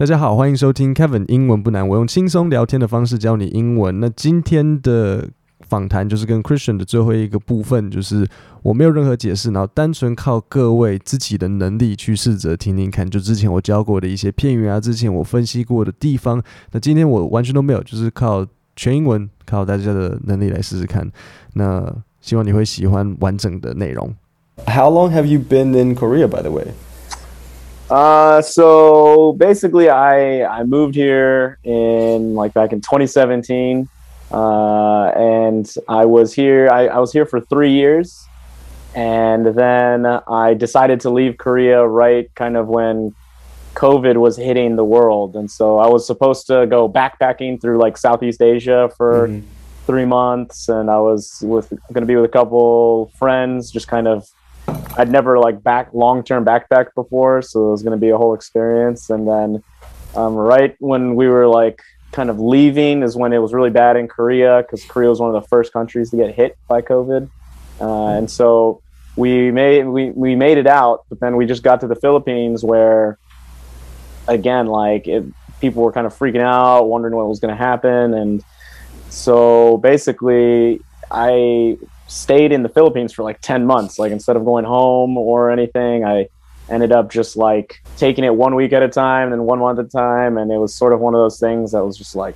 大家好，欢迎收听 Kevin 英文不难，我用轻松聊天的方式教你英文。那今天的访谈就是跟 Christian 的最后一个部分，就是我没有任何解释，然后单纯靠各位自己的能力去试着听听看。就之前我教过的一些片语啊，之前我分析过的地方，那今天我完全都没有，就是靠全英文，靠大家的能力来试试看。那希望你会喜欢完整的内容。How long have you been in Korea, by the way? Uh, so basically, I I moved here in like back in 2017, uh, and I was here. I, I was here for three years, and then I decided to leave Korea right kind of when COVID was hitting the world, and so I was supposed to go backpacking through like Southeast Asia for. Mm-hmm. Three months, and I was with going to be with a couple friends, just kind of I'd never like back long term backpack before, so it was going to be a whole experience. And then, um, right when we were like kind of leaving, is when it was really bad in Korea because Korea was one of the first countries to get hit by COVID, uh, and so we made we we made it out. But then we just got to the Philippines where, again, like it, people were kind of freaking out, wondering what was going to happen, and so basically, I stayed in the Philippines for like 10 months. Like instead of going home or anything, I ended up just like taking it one week at a time and one month at a time. And it was sort of one of those things that was just like,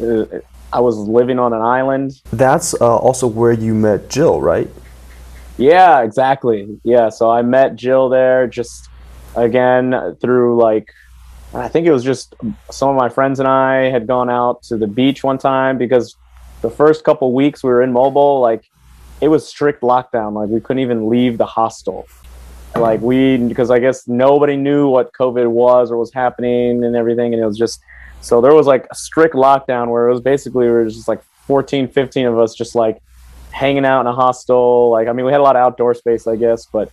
uh, I was living on an island. That's uh, also where you met Jill, right? Yeah, exactly. Yeah. So I met Jill there just again through like, I think it was just some of my friends and I had gone out to the beach one time because the first couple weeks we were in Mobile, like it was strict lockdown. Like we couldn't even leave the hostel. Like we, because I guess nobody knew what COVID was or was happening and everything. And it was just, so there was like a strict lockdown where it was basically, we were just like 14, 15 of us just like hanging out in a hostel. Like, I mean, we had a lot of outdoor space, I guess, but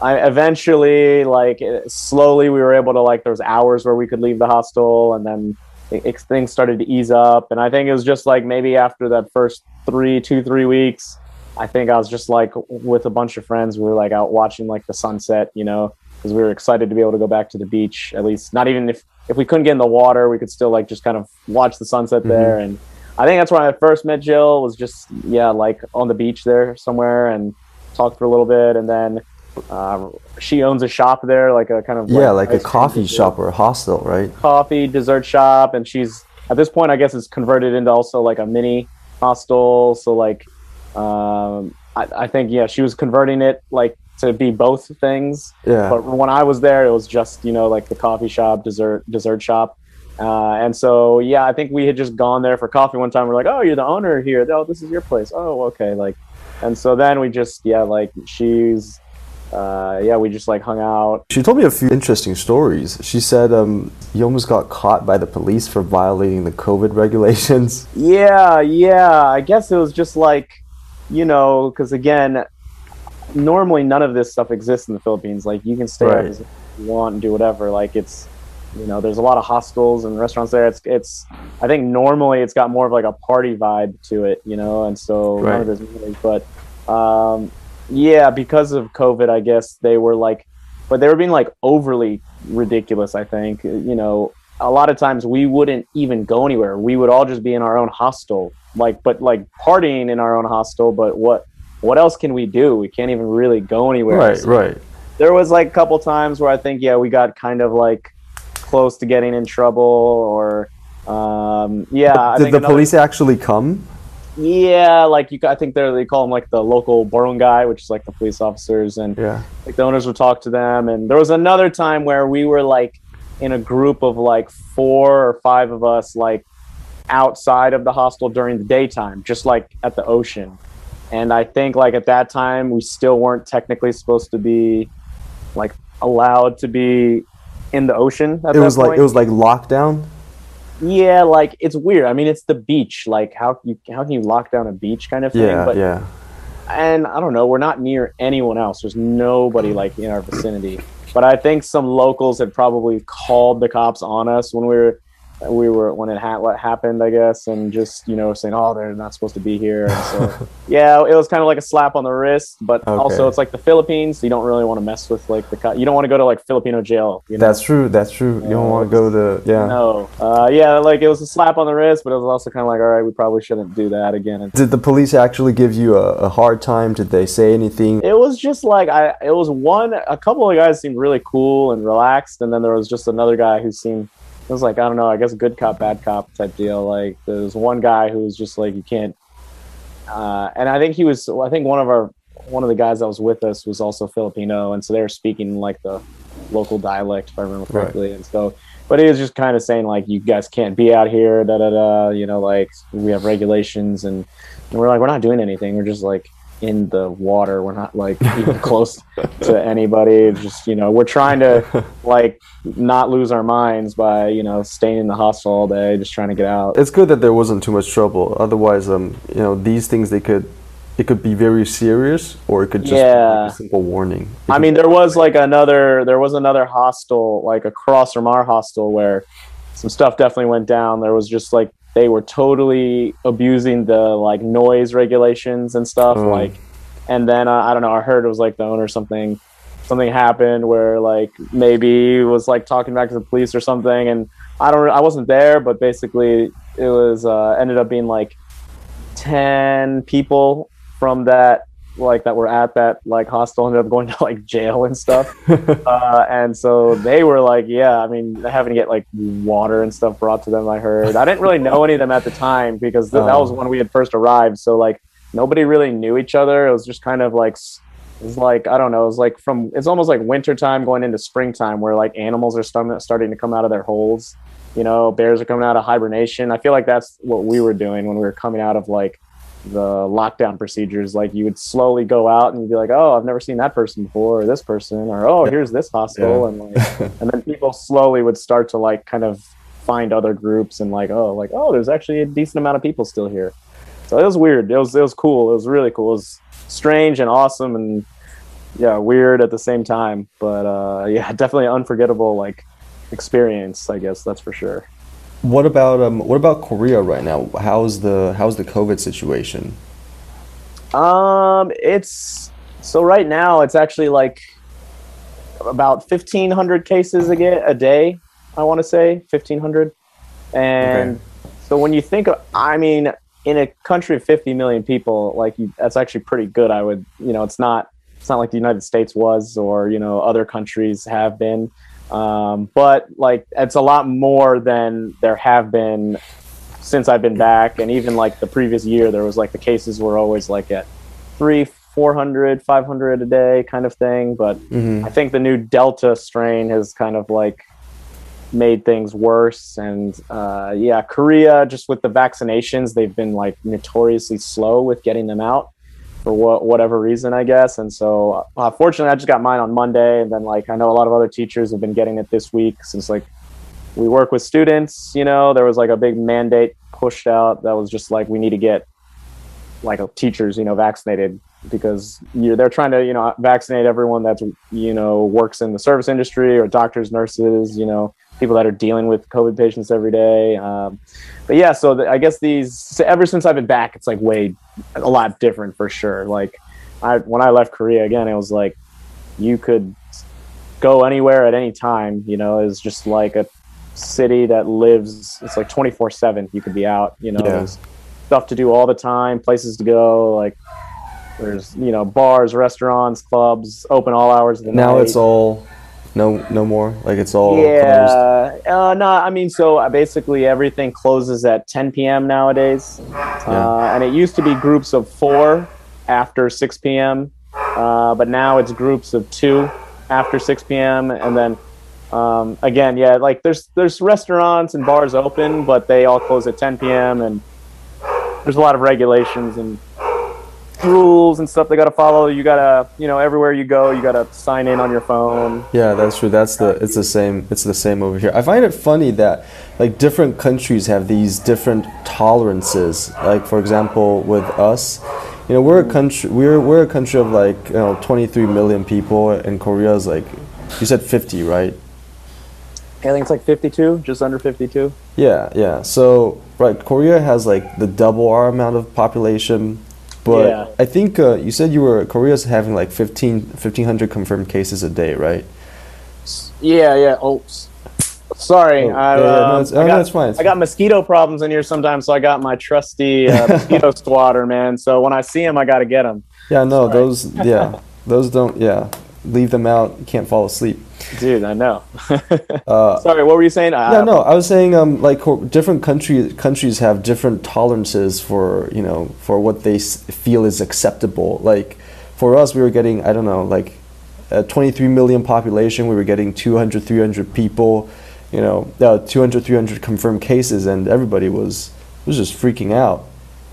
I eventually, like, slowly we were able to, like, there was hours where we could leave the hostel and then it, it, things started to ease up. And I think it was just like maybe after that first three, two, three weeks, I think I was just like with a bunch of friends. We were like out watching like the sunset, you know, because we were excited to be able to go back to the beach. At least, not even if if we couldn't get in the water, we could still like just kind of watch the sunset mm-hmm. there. And I think that's when I first met Jill. Was just yeah, like on the beach there somewhere, and talked for a little bit, and then. Uh, she owns a shop there, like a kind of yeah, like, like a coffee shop or a hostel, right? Coffee, dessert shop, and she's at this point, I guess, it's converted into also like a mini hostel. So like um, I, I, think yeah, she was converting it like to be both things. Yeah. But when I was there, it was just you know like the coffee shop, dessert dessert shop. Uh, and so yeah, I think we had just gone there for coffee one time. We're like, oh, you're the owner here. Oh, this is your place. Oh, okay. Like, and so then we just yeah, like she's uh, yeah, we just like hung out. She told me a few interesting stories. She said um, you almost got caught by the police for violating the COVID regulations. Yeah, yeah. I guess it was just like you know, because again, normally none of this stuff exists in the Philippines. Like you can stay right. as you want and do whatever. Like it's, you know, there's a lot of hostels and restaurants there. It's, it's. I think normally it's got more of like a party vibe to it, you know, and so right. none of this really. But um, yeah, because of COVID, I guess they were like, but they were being like overly ridiculous. I think you know, a lot of times we wouldn't even go anywhere. We would all just be in our own hostel like but like partying in our own hostel but what what else can we do? We can't even really go anywhere. Right so right. There was like a couple times where i think yeah we got kind of like close to getting in trouble or um yeah did the another, police actually come? Yeah like you i think they they call them like the local barangay which is like the police officers and yeah. like the owners would talk to them and there was another time where we were like in a group of like four or five of us like outside of the hostel during the daytime, just like at the ocean. And I think like at that time we still weren't technically supposed to be like allowed to be in the ocean. it was point. like it was like lockdown. Yeah, like it's weird. I mean, it's the beach. Like how you how can you lock down a beach kind of thing? Yeah, but, yeah. And I don't know. We're not near anyone else. There's nobody like in our vicinity. But I think some locals had probably called the cops on us when we were we were when it ha- what happened, I guess, and just you know saying, "Oh, they're not supposed to be here." And so, yeah, it was kind of like a slap on the wrist, but Okay. also it's like the Philippines. You don't really want to mess with like the co- you don't want to go to like Filipino jail. You know? That's true. That's true. You don't want to go to yeah. no, uh, yeah, like it was a slap on the wrist, but it was also kind of like, all right, we probably shouldn't do that again. And Did the police actually give you a, a hard time? Did they say anything? it was just like I, it was one, a couple of guys seemed really cool and relaxed, and then there was just another guy who seemed. It was like I don't know, I guess a good cop, bad cop type deal. Like there was one guy who was just like you can't, uh, and I think he was. I think one of our one of the guys that was with us was also Filipino, and so they were speaking like the local dialect, if I remember Right. correctly. And so, but he was just kind of saying like, you guys can't be out here, da da da. You know, like we have regulations, and, and we're like, we're not doing anything. We're just like in the water. We're not like even close to anybody. Just you know, we're trying to like not lose our minds by you know staying in the hostel all day, just trying to get out. It's good that there wasn't too much trouble. Otherwise, um, you know, these things they could, it could be very serious, or it could just be like a simple warning. It I mean, there was like another, there was another hostel, like across from our hostel, where some stuff definitely went down. There was just like they were totally abusing the like noise regulations and stuff. Oh. Like, and then uh, I don't know. I heard it was like the owner or something. Something happened where like maybe was like talking back to the police or something, and I don't. I wasn't there, but basically it was uh, ended up being like ten people from that like that were at that like hostel ended up going to like jail and stuff. Uh, and so they were like yeah i mean having to get like water and stuff brought to them i heard. I didn't really know any of them at the time because th- that was Oh. when we had first arrived. So like nobody really knew each other. It was just kind of like it's like i don't know it's like from it's almost like wintertime going into springtime where like animals are starting starting to come out of their holes. You know bears are coming out of hibernation. I feel like that's what we were doing when we were coming out of like the lockdown procedures like you would slowly go out and you'd be like oh i've never seen that person before or this person or oh here's this hospital Yeah. and like and then people slowly would start to like kind of find other groups and like oh like oh there's actually a decent amount of people still here. So it was weird. It was it was cool. It was really cool. It was strange and awesome and yeah weird at the same time. But uh yeah definitely unforgettable like experience i guess that's for sure What about um? What about Korea right now? How's the how's the COVID situation? Um, it's so right now it's actually like about fifteen hundred cases a, a day. I want to say fifteen hundred, and so when you think, of, I mean, in a country of fifty million people, like you, that's actually pretty good. I would, you know, it's not it's not like the United States was, or you know, other countries have been, um, but like it's a lot more than there have been since I've been back, and even like the previous year, there was like the cases were always like at three, 400, 500 a day kind of thing. But hmm I think the new Delta strain has kind of like made things worse. And uh, yeah, Korea, just with the vaccinations, they've been like notoriously slow with getting them out for what, whatever reason, I guess. And so, uh, fortunately, I just got mine on Monday. And then, like, I know a lot of other teachers have been getting it this week since, like, we work with students, you know, there was like a big mandate pushed out that was just like, we need to get like teachers, you know, vaccinated because you they're trying to, you know, vaccinate everyone that's, you know, works in the service industry or doctors, nurses, you know, people that are dealing with COVID patients every day. Um, but yeah, so the, I guess these, so ever since I've been back, it's like way a lot different for sure. Like I, when I left Korea again, it was like, you could go anywhere at any time, you know, it's just like a city that lives, it's like 24 seven. You could be out, you know, Yeah. there's stuff to do all the time, places to go. Like there's, you know, bars, restaurants, clubs, open all hours of the night. Now it's all no no more. Like it's all closed. yeah. Uh, no, I mean, so uh, basically everything closes at 10 p.m. nowadays. Uh, and it used to be groups of four after 6 p.m. Uh, but now it's groups of two after 6 p.m. And then um, again, yeah, like there's there's restaurants and bars open, but they all close at 10 p.m. And there's a lot of regulations and rules and stuff they got to follow. You gotta, you know, everywhere you go, you gotta sign in on your phone. Yeah, that's true. That's the it's the same. It's the same over here. I find it funny that like different countries have these different tolerances. Like for example, with us, you know, we're a country. We're we're a country of like you know 23 million people, and Korea is like you said 50, right? I think it's like 52, just under 52. Yeah, yeah. So right, Korea has like the double our amount of population, but Yeah. I think uh, you said you were Korea's having like 15, 1500 confirmed cases a day, right? Yeah, yeah. Oh, sorry. Oh, I, yeah, yeah, no, um, it's- I oh, no, got, it's fine, it's I got mosquito problems in here sometimes, so I got my trusty uh, mosquito swatter, man. So when I see them, I got to get them. Yeah, no, Sorry. those yeah, those don't yeah, leave them out. You can't fall asleep. Dude, I know. Uh, sorry, what were you saying? I, Yeah, no, I was saying um like different countries countries have different tolerances for you know for what they s- feel is acceptable. Like for us, we were getting I don't know like a 23 million population, we were getting 200 300 people, you know, uh, 200 300 confirmed cases, and everybody was was just freaking out.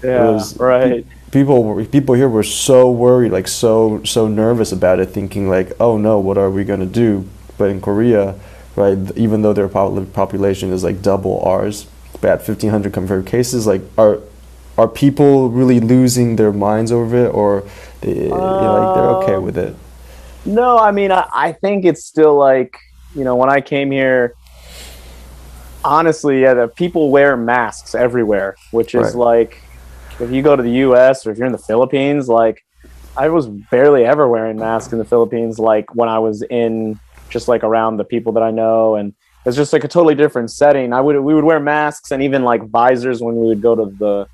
Yeah, was- right. People were, people here were so worried, like so so nervous about it, thinking like, oh no, what are we gonna do? But in Korea, right, even though their pop- population is like double ours, about 1,500 confirmed cases, like are are people really losing their minds over it, or they, you know, like they're okay Um, with it? No, I mean, I, I think it's still like, you know, when I came here, honestly, yeah, the people wear masks everywhere, which is Right. like, if you go to the US or if you're in the Philippines, like, I was barely ever wearing masks in the Philippines, like when I was in just like around the people that I know. And it's just like a totally different setting. I would, we would wear masks and even like visors when we would go to the,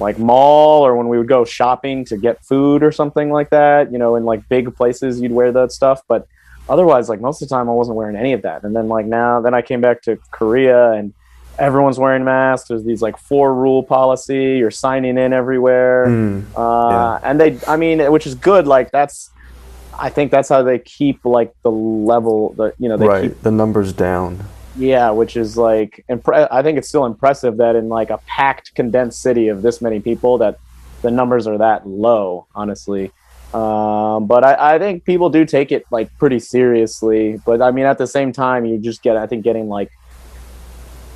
like mall or when we would go shopping to get food or something like that you know in like big places you'd wear that stuff but otherwise like most of the time i wasn't wearing any of that and then like now then i came back to korea and everyone's wearing masks. There's these like four rule policy. You're signing in everywhere. Mm, uh, and they i mean which is good. Like that's i think that's how they keep like the level that you know they right, keep the numbers down. yeah, which is like impre- I think it's still impressive that in like a packed, condensed city of this many people that the numbers are that low. Honestly, um, but I, I think people do take it like pretty seriously. But I mean, at the same time, you just get I think getting like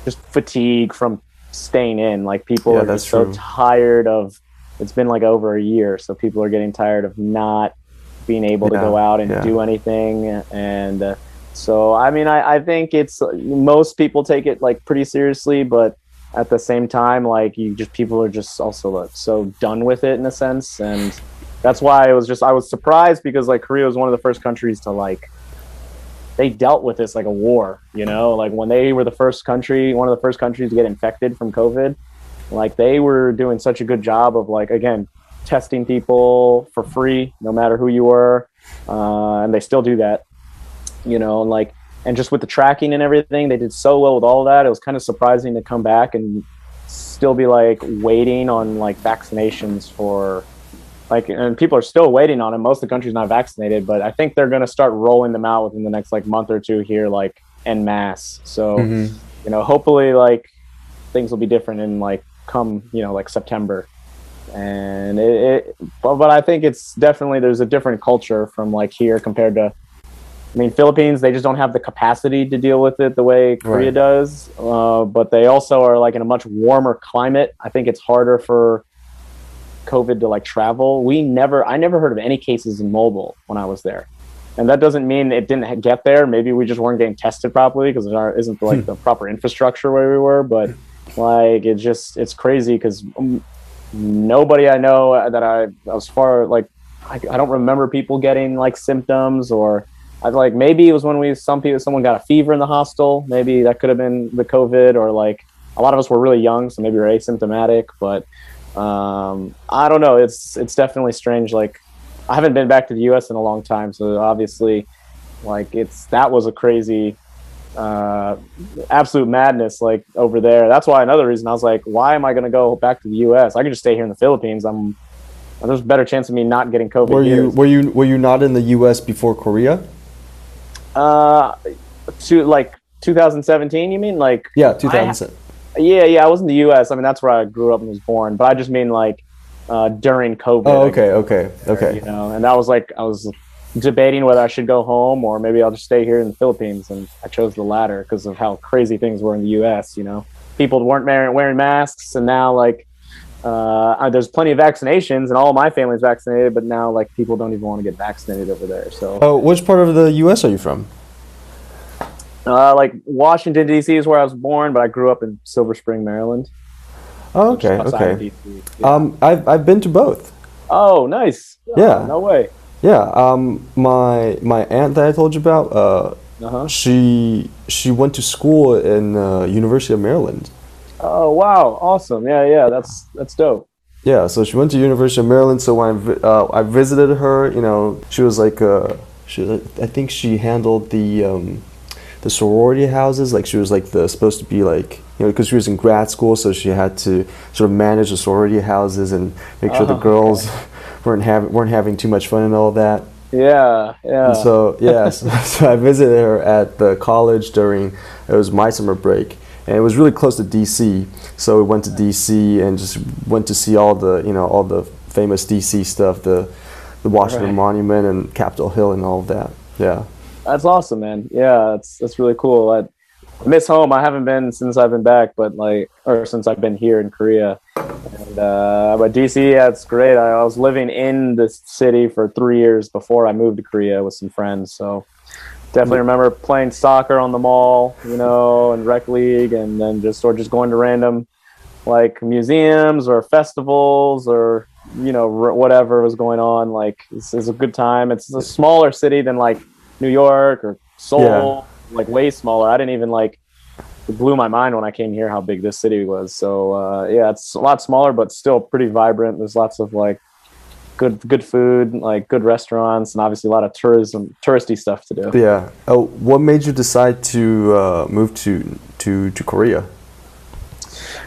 just fatigue from staying in. Like people Yeah, are just so true. tired of. It's been like over a year, so people are getting tired of not being able to go out and yeah. do anything and. Uh, so I mean, I, I think it's most people take it like pretty seriously, but at the same time, like you just people are just also like, so done with it in a sense, and that's why I was just I was surprised because like Korea was one of the first countries to like they dealt with this like a war, you know, like when they were the first country, one of the first countries to get infected from COVID, like they were doing such a good job of like again testing people for free, no matter who you were, uh, and they still do that you know, and like, and just with the tracking and everything, they did so well with all that. It was kind of surprising to come back and still be like waiting on like vaccinations for like, and people are still waiting on it. Most of the country's not vaccinated, but I think they're going to start rolling them out within the next like month or two here, like en masse. So, Mhm. you know, hopefully like things will be different in like come, you know, like September. And it, it but, but I think it's definitely there's a different culture from like here compared to I mean, Philippines, they just don't have the capacity to deal with it the way Korea Right. does. Uh, but they also are like in a much warmer climate. I think it's harder for COVID to like travel. We never, I never heard of any cases in mobile when I was there. And that doesn't mean it didn't get there. Maybe we just weren't getting tested properly because there aren't- like hmm. the proper infrastructure where we were. But hmm. like, it just, it's crazy because nobody I know uh, that I, as far like, I, I don't remember people getting like symptoms or I like maybe it was when we some people someone got a fever in the hostel. Maybe that could have been the COVID or like a lot of us were really young, so maybe we're asymptomatic. But um, I don't know. It's it's definitely strange. Like I haven't been back to the U.S. in a long time, so obviously, like it's that was a crazy, uh, absolute madness. Like over there. That's why another reason I was like, why am I going to go back to the U.S.? I could just stay here in the Philippines. I'm there's a better chance of me not getting COVID. Were you were you were you not in the U.S. before Korea? Uh, to like 2017, you mean? Like, Yeah, 2007. Yeah, yeah. I was in the U.S. I mean, that's where I grew up and was born. But I just mean like uh, during COVID. Oh, I okay, okay, You okay. know, and that was like I was debating whether I should go home or maybe I'll just stay here in the Philippines, and I chose the latter because of how crazy things were in the U.S. You know, people weren't wearing, wearing masks, and now like. Uh, there's plenty of vaccinations, and all my family's vaccinated. But now, like, people don't even want to get vaccinated over there. So, Oh, which part of the U.S. are you from? Uh, like Washington D.C. is where I was born, but I grew up in Silver Spring, Maryland. Oh, okay, just outside of okay. Yeah. Um, I've I've been to both. oh, nice. Yeah. No way. Yeah. Um, my my aunt that I told you about. Uh, Uh huh. she she went to school in uh, University of Maryland. Oh, wow. Awesome. Yeah, yeah. That's that's dope. Yeah, so she went to University of Maryland. So when I, uh, I visited her, you know, she was like, uh, she was, I think she handled the um, the sorority houses. Like she was like the supposed to be like, you know, because she was in grad school, so she had to sort of manage the sorority houses and make sure the Oh, girls weren't having weren't having too much fun and all that. Yeah, yeah. And so yeah, so, so I visited her at the college during it was my summer break, and it was really close to DC. So we went to DC and just went to see all the you know all the famous DC stuff, the the Washington Right. Monument and Capitol Hill and all of that. Yeah. That's awesome, man. Yeah, that's that's really cool. I miss home. I haven't been since I've been back, but like, or since I've been here in Korea. And uh, but DC, yeah, it's great. I, I was living in the city for three years before I moved to Korea with some friends. So definitely remember playing soccer on the mall, you know, and rec league, and then just or just going to random like museums or festivals or you know r- whatever was going on. Like it's, it's a good time. It's a smaller city than like New York or Seoul, like way smaller. I didn't even like. It blew my mind when I came here how big this city was. So uh, yeah, it's a lot smaller, but still pretty vibrant. There's lots of like good good food, like good restaurants, and obviously a lot of tourism, touristy stuff to do. Yeah. Oh, what made you decide to uh, move to to to Korea?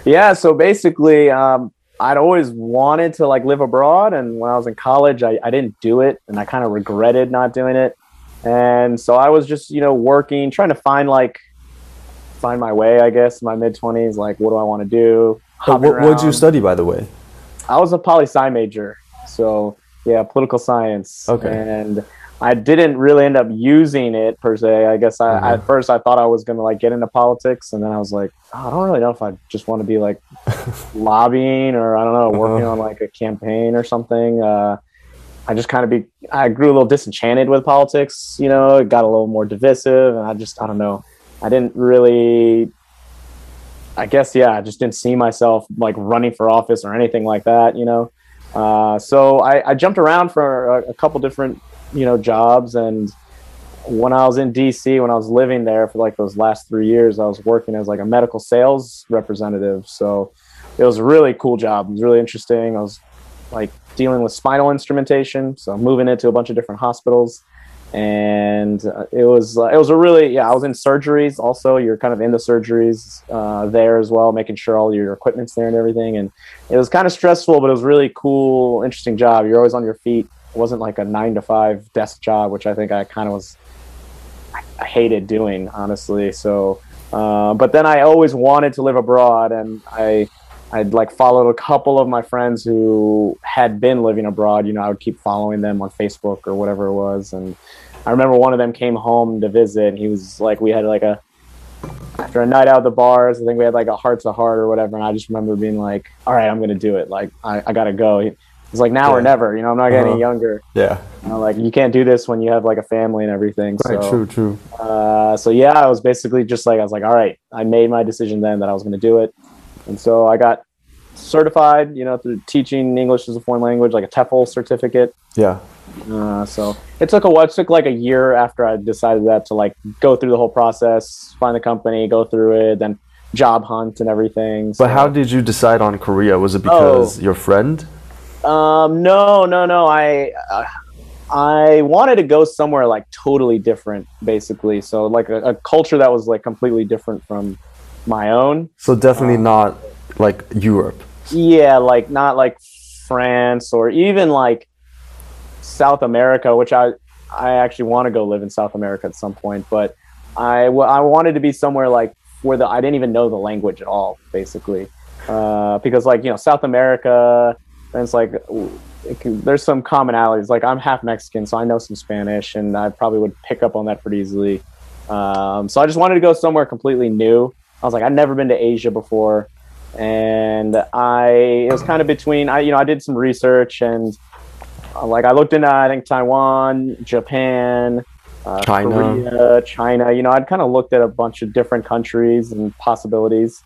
Yeah, so basically, um, I'd always wanted to like live abroad, and when I was in college, I, I didn't do it, and I kind of regretted not doing it. And so I was just, you know, working, trying to find like find my way, I guess, in my mid twenties. Like, what do I want to do? Oh, what what did you study, by the way? I was a poli sci major, so yeah, political science. Okay. And I didn't really end up using it per se. I guess I Mhm. at first I thought I was gonna like get into politics, and then I was like, oh, I don't really know if I just want to be like lobbying or I don't know, working Uh-huh. on like a campaign or something. Uh, I just kind of be I grew a little disenchanted with politics. You know, it got a little more divisive, and I just I don't know. I didn't really I guess yeah, I just didn't see myself like running for office or anything like that, you know. Uh, so I, I jumped around for a, a couple different, you know, jobs, and when I was in DC, when I was living there for like those last three years, I was working as like a medical sales representative. So it was a really cool job. It was really interesting. I was like dealing with spinal instrumentation, so moving into a bunch of different hospitals. And uh, it was uh, it was a really yeah I was in surgeries also. You're kind of in the surgeries uh, there as well making sure all your equipment's there and everything. And it was kind of stressful but it was really cool interesting job. You're always on your feet. It wasn't like a nine to five desk job which I think I kind of was I, I hated doing honestly. So uh, but then I always wanted to live abroad and I I'd like followed a couple of my friends who had been living abroad. You know, I would keep following them on Facebook or whatever it was. And I remember one of them came home to visit. And he was like, we had like a, after a night out at the bars, I think we had like a heart to heart or whatever. And I just remember being like, all right, I'm going to do it. Like, I, I got to go. He, He's like, now or never. You know, I'm not getting Uh-huh. younger. Yeah. You know, like, you can't do this when you have like a family and everything. Right. so, True. True. uh, so yeah, I was basically just like I was like, all right, I made my decision then that I was going to do it, and so I got certified, you know, through teaching English as a foreign language, like a TEFL certificate. Yeah. Uh, so it took a what? It took like a year after I decided that to like go through the whole process, find the company, go through it, then job hunt and everything. But how did you decide on Korea? Was it because your friend? Um, no, no, no. I uh, I wanted to go somewhere like totally different, basically. So like a, a culture that was like completely different from my own. So definitely Uh, not like Europe. Yeah, like not like France or even like South America, which I I actually want to go live in South America at some point. But I I wanted to be somewhere like where the I didn't even know the language at all, basically, uh, because like you know South America, and it's like it can, there's some commonalities. Like I'm half Mexican, so I know some Spanish, and I probably would pick up on that pretty easily. Um, so I just wanted to go somewhere completely new. I was like, I'd never been to Asia before, and I it was kind of between. I you know I did some research and uh, like I looked into I think Taiwan, Japan, uh, China. Korea, China. You know, I'd kind of looked at a bunch of different countries and possibilities,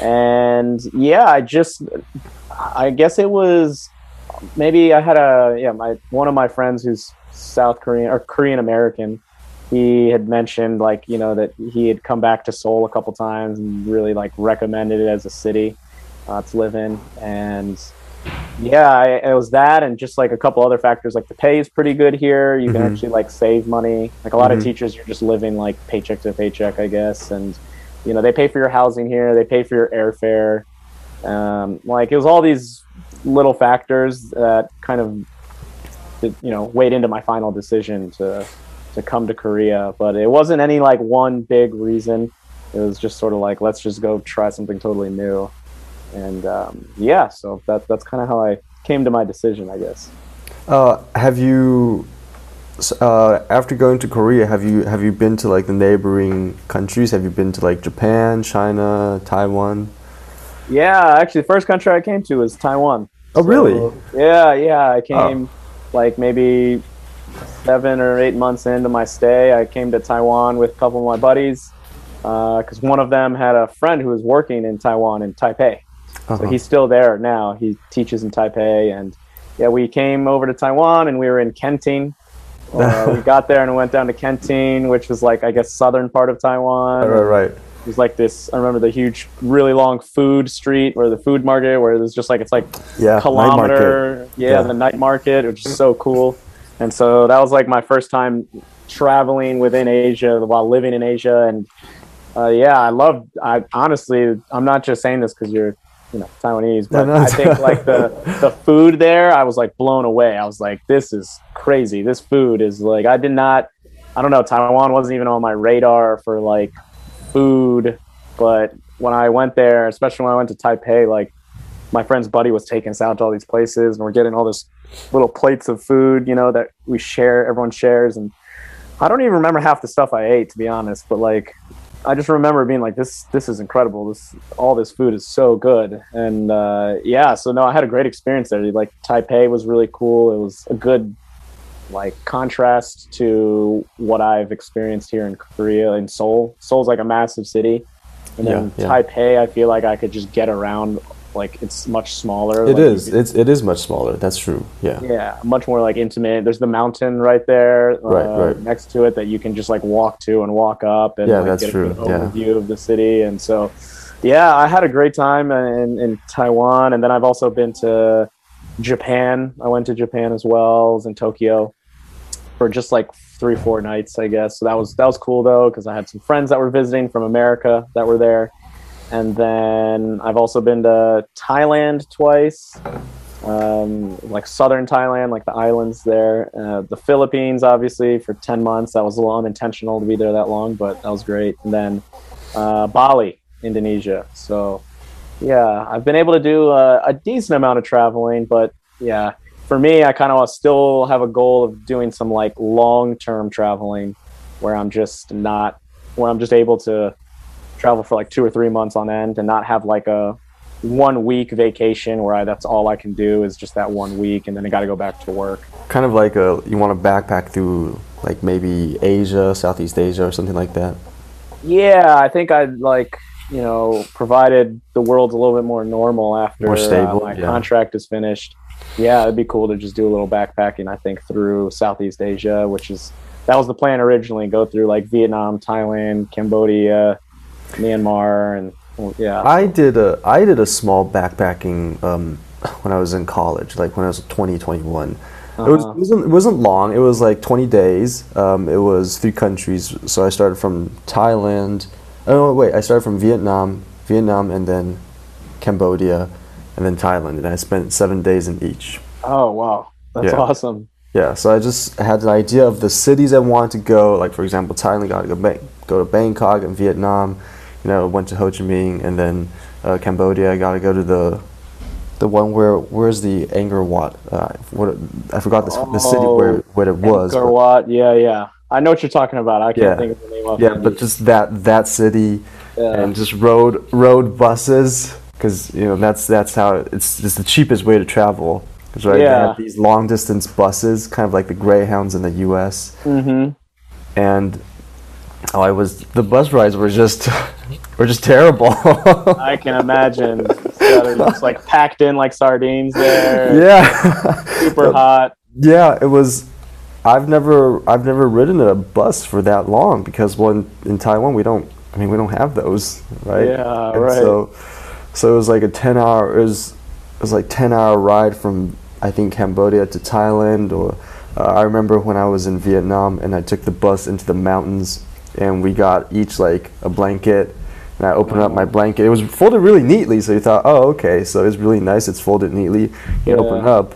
and yeah, I just, I guess it was maybe I had a yeah my one of my friends who's South Korean or Korean American. He had mentioned like you know that he had come back to Seoul a couple times and really like recommended it as a city uh, to live in, and yeah, I, it was that and just like a couple other factors like the pay is pretty good here. You can Mhm. actually like save money. Like a lot Mhm. of teachers, you're just living like paycheck to paycheck, I guess, and you know they pay for your housing here, they pay for your airfare. Um, like it was all these little factors that kind of you know weighed into my final decision to to come to Korea. But it wasn't any like one big reason. It was just sort of like let's just go try something totally new, and um, yeah. So that that's kind of how I came to my decision, I guess. Uh, have you, uh, after going to Korea, have you have you been to like the neighboring countries? Have you been to like Japan, China, Taiwan? Yeah, actually, the first country I came to was Taiwan. Oh, really? Yeah, yeah. I came like maybe seven or eight months into my stay. I came to Taiwan with a couple of my buddies because one of them had a friend who was working in Taiwan in Taipei. So Uh-huh. he's still there now. He teaches in Taipei, and yeah, we came over to Taiwan, and we were in Kenting. Uh, we got there and went down to Kenting, which was like I guess southern part of Taiwan. Right, right, right. It was like this. I remember the huge, really long food street or the food market, where there's just like it's like Yeah, kilometer. Yeah, Yeah. the night market, which is so cool. And so that was like my first time traveling within Asia while living in Asia. And uh, yeah, I love. I honestly, I'm not just saying this because you're, you know, Taiwanese, but No, no. I think like the the food there, I was like blown away. I was like, this is crazy. This food is like I did not. I don't know. Taiwan wasn't even on my radar for like food, but when I went there, especially when I went to Taipei, like my friend's buddy was taking us out to all these places, and we're getting all this little plates of food, you know, that we share, everyone shares, and I don't even remember half the stuff I ate, to be honest. But like, I just remember being like, "This, this is incredible. This, all this food is so good." And uh, yeah, so no, I had a great experience there. Like Taipei was really cool. It was a good like contrast to what I've experienced here in Korea in Seoul. Seoul's like a massive city, and then Yeah, yeah. Taipei, I feel like I could just get around. Like it's much smaller. It like, is. could- It's it is much smaller. That's true. Yeah. yeah, much more like intimate. There's the mountain right there, Right, uh, right. next to it that you can just like walk to and walk up and Yeah, like, that's get true, a good yeah. overview of the city. And so, yeah, I had a great time in, in Taiwan, and then I've also been to Japan. I went to Japan as well. In Tokyo for just like three, four nights, I guess. So that was that was cool though because I had some friends that were visiting from America that were there. And then I've also been to Thailand twice, um, like southern Thailand, like the islands there. Uh, the Philippines, obviously, for 10 months. That was a little unintentional to be there that long, but that was great. And then uh, Bali, Indonesia. So, yeah, I've been able to do uh, a decent amount of traveling, but yeah, for me, I kind of still have a goal of doing some like long term traveling where I'm just not, where I'm just able to travel for like two or three months on end and not have like a one week vacation where I, that's all I can do is just that one week and then I got to go back to work. Kind of like a you want to backpack through like maybe Asia, Southeast Asia, or something like that. Yeah, I think I'd like, you know, provided the world's a little bit more normal after More stable, uh, my yeah. contract is finished. Yeah, it'd be cool to just do a little backpacking, I think, through Southeast Asia, which is that was the plan originally, go through like Vietnam, Thailand, Cambodia, Myanmar and well, yeah. I did a I did a small backpacking um, when I was in college, like when I was 20, 21. It was Uh-huh. it wasn't, it wasn't long. It was like 20 days. Um, it was three countries. So I started from Thailand. Oh wait, I started from Vietnam, Vietnam, and then Cambodia, and then Thailand. And I spent seven days in each. Oh wow. That's Yeah. awesome. Yeah, so I just had an idea of the cities I wanted to go. Like for example, Thailand, got to go, go to Bangkok and Vietnam. You know, went to Ho Chi Minh, and then uh, Cambodia. I got to go to the the one where where's the Angkor Wat? Uh, what I forgot this, the, the city where Oh, where it was. Angkor Wat, yeah, yeah. I know what you're talking about. I can't Yeah. think of the name of yeah, but just that that city Yeah. and just road road buses because you know that's that's how it's just the cheapest way to travel. 'Cause, right, they Yeah. have these long distance buses, kind of like the Greyhounds in the U.S. Mm-hmm. and oh, I was the bus rides were just were just terrible. I can imagine. Just like packed in like sardines there. yeah, Super hot. yeah. It was. I've never I've never ridden a bus for that long because well in, in Taiwan we don't I mean we don't have those right Yeah, And right. so so it was like a ten hour it was it was like ten hour ride from I think Cambodia to Thailand or uh, I remember when I was in Vietnam and I took the bus into the mountains and we got each like a blanket and I opened up my blanket. It was folded really neatly so you thought oh okay so it's really nice it's folded neatly. You Yeah. open up.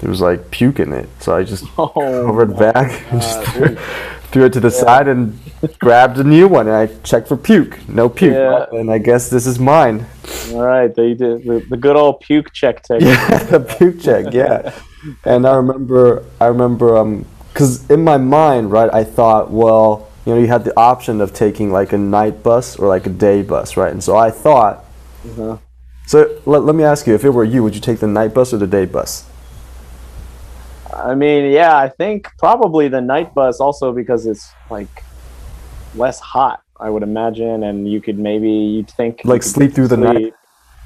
There was like puke in it so I just Oh, covered back and just threw, threw it to the side and grabbed a new one and I checked for puke. No puke. Yeah. and I guess this is mine. All right, they did the, the good old puke check technique. yeah the puke check yeah. And I remember I remember um because in my mind right I thought well you know you had the option of taking like a night bus or like a day bus right and so I thought Uh-huh. so let, let me ask you if it were you would you take the night bus or the day bus I mean, yeah, I think probably the night bus also because it's like less hot, I would imagine, and you could maybe you'd think Like could sleep through the night?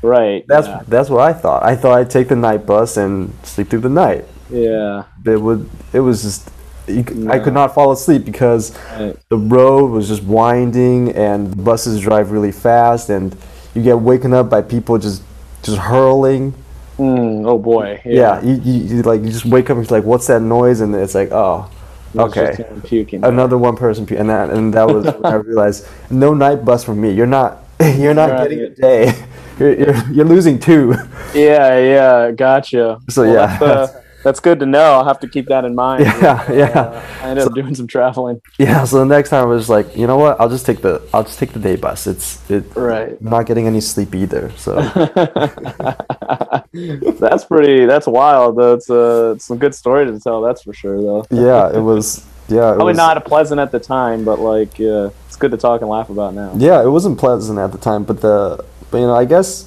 Right. that's yeah. that's what I thought I thought I'd take the night bus and sleep through the night yeah. it would it was just you, c- I No. could not fall asleep because Right. the road was just winding and the buses drive really fast and you get waken up by people just just hurling Mm, oh boy. yeah, you, you, you like you just wake up and you're like what's that noise and it's like oh It was just okay puking. another one person pu- and that and that was when I realized no night bus for me you're not you're not Right. getting a day you're, you're, you're losing two Yeah, yeah, gotcha. So, Well, yeah. That's, uh, good to know. I'll have to keep that in mind. yeah yeah Uh, I ended up doing some traveling. yeah so the next time I was like you know what I'll just take the I'll just take the day bus it's it Right. I'm not getting any sleep either so that's pretty. That's wild. That's uh, some good story to tell. That's for sure, though. yeah it was yeah it Probably was, not a pleasant at the time, but like, uh, it's good to talk and laugh about now. yeah it wasn't pleasant at the time but the but you know i guess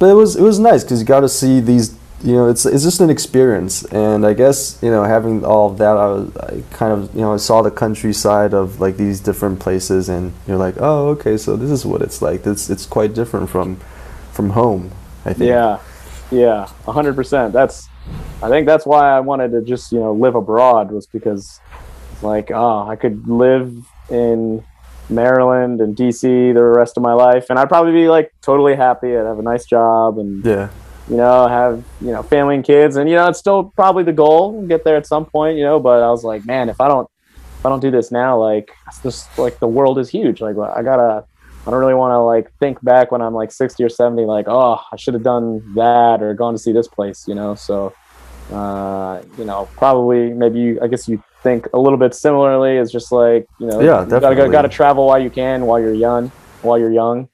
but it was it was nice because you got to see these you know it's it's just an experience. And i guess you know having all of that i was i kind of you know i saw the countryside of like these different places and you're like oh okay so this is what it's like. It's it's quite different from from home i think. Yeah, yeah, a hundred percent. That's, I think that's why I wanted to just you know live abroad was because, like, oh, I could live in Maryland and DC the rest of my life, and I'd probably be like totally happy. I'd have a nice job and yeah you know have you know family and kids, and you know it's still probably the goal get there at some point, you know. But I was like, man, if I don't if I don't do this now, like it's just like the world is huge. Like I gotta. I don't really want to like think back when I'm like 60 or 70, like, oh, I should have done that or gone to see this place, you know. So, uh, you know, probably maybe you, I guess you think a little bit similarly. It's just like, you know, Yeah, you gotta go, definitely. gotta travel while you can, while you're young, while you're young.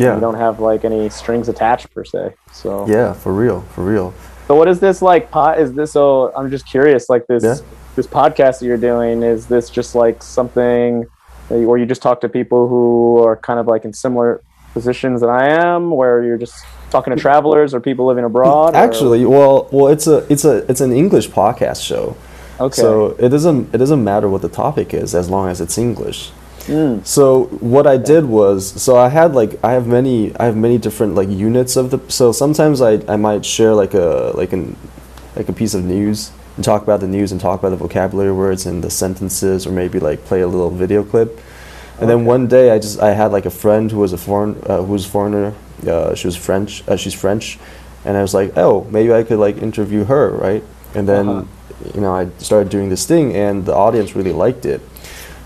Yeah You don't have like any strings attached per se. So, yeah for real for real so what is this like? Pot is this? So I'm just curious. Like this, Yeah. this podcast that you're doing is this just like something, that you- where you just talk to people who are kind of like in similar positions that I am, where you're just talking to travelers or people living abroad? or- actually well well it's a it's a it's an english podcast show okay. So it doesn't it doesn't matter what the topic is as long as it's English. Mm. So what I did was so I had like I have many I have many different like units of the so sometimes I, I might share like a like an like a piece of news and talk about the news and talk about the vocabulary words and the sentences or maybe like play a little video clip. And then one day I just I had like a friend who was a foreign uh, who was foreigner uh, she was French uh, she's French and I was like oh maybe I could like interview her right and then Uh-huh. you know I started doing this thing and the audience really liked it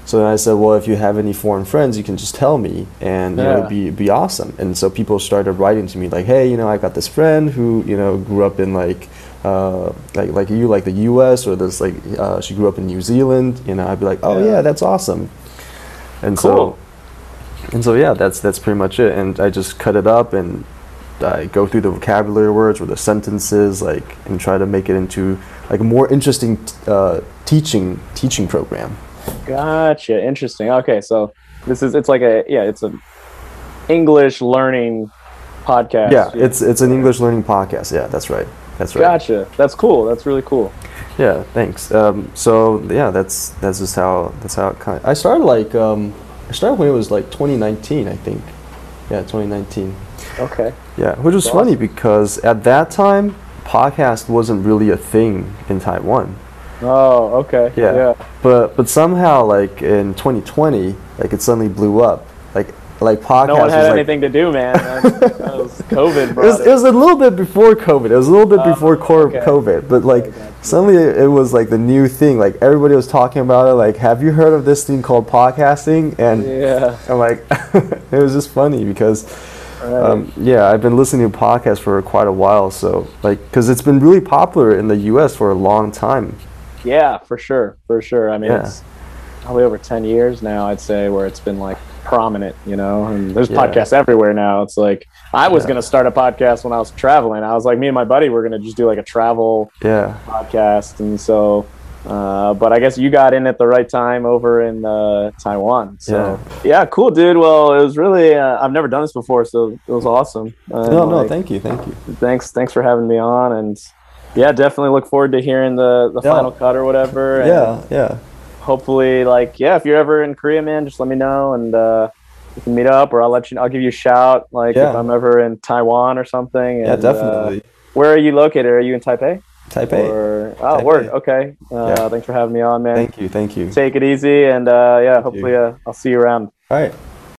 so then I said, well, if you have any foreign friends, you can just tell me, and you know, it'd be be awesome. And so people started writing to me like, hey, you know, I got this friend who you know grew up in like uh, like like you like the U.S. or this like uh, she grew up in New Zealand. You know, I'd be like, oh Yeah. yeah, that's awesome. And Cool. so and so yeah, that's that's pretty much it. And I just cut it up and I go through the vocabulary words or the sentences, like, and try to make it into like a more interesting uh, teaching teaching program. Gotcha. Interesting. Okay, so this is it's like a yeah, it's an English learning podcast. Yeah, it's it's an English learning podcast. Yeah, that's right. That's right. Gotcha. That's cool. That's really cool. Yeah, thanks. Um, so yeah, that's that's just how that's how it kind of. I started like um, I started when it was like 2019, I think. Yeah, 2019. Okay. Yeah, which was That's funny awesome. because at that time, podcast wasn't really a thing in Taiwan. Oh, okay. Yeah. Yeah. But but somehow like in 2020, like it suddenly blew up. Like like podcast No one had like, anything to do, man. That, was COVID, It bro. was, it was a little bit before COVID. It was a little bit Oh, before okay. COVID, but like Okay, gotcha. suddenly it, it was like the new thing. Like everybody was talking about it. Like, have you heard of this thing called podcasting? And yeah. I'm like, it was just funny because, Right. um, yeah, I've been listening to podcasts for quite a while. So like, because it's been really popular in the U.S. for a long time. Yeah, for sure, for sure. I mean, Yeah. it's probably over ten years now. I'd say where it's been like prominent, you know. And there's Yeah. podcasts everywhere now. It's like I was Yeah. gonna start a podcast when I was traveling. I was like, me and my buddy were gonna just do like a travel Yeah, podcast, and so. Uh, but I guess you got in at the right time over in uh, Taiwan. So yeah. cool, dude. Well, it was really uh, I've never done this before, so it was awesome. No, no, like, thank you, thank you. thanks thanks for having me on and yeah definitely look forward to hearing the the Yeah. final cut or whatever Yeah, yeah, hopefully like yeah if you're ever in korea man just let me know and uh we can meet up or i'll let you i'll give you a shout like if i'm ever in taiwan or something yeah, and, uh, definitely. where are you located are you in taipei Taipei. or oh Taipei. word okay uh Yeah. thanks for having me on man Thank you, thank you. take it easy and uh yeah hopefully uh, i'll see you around All right,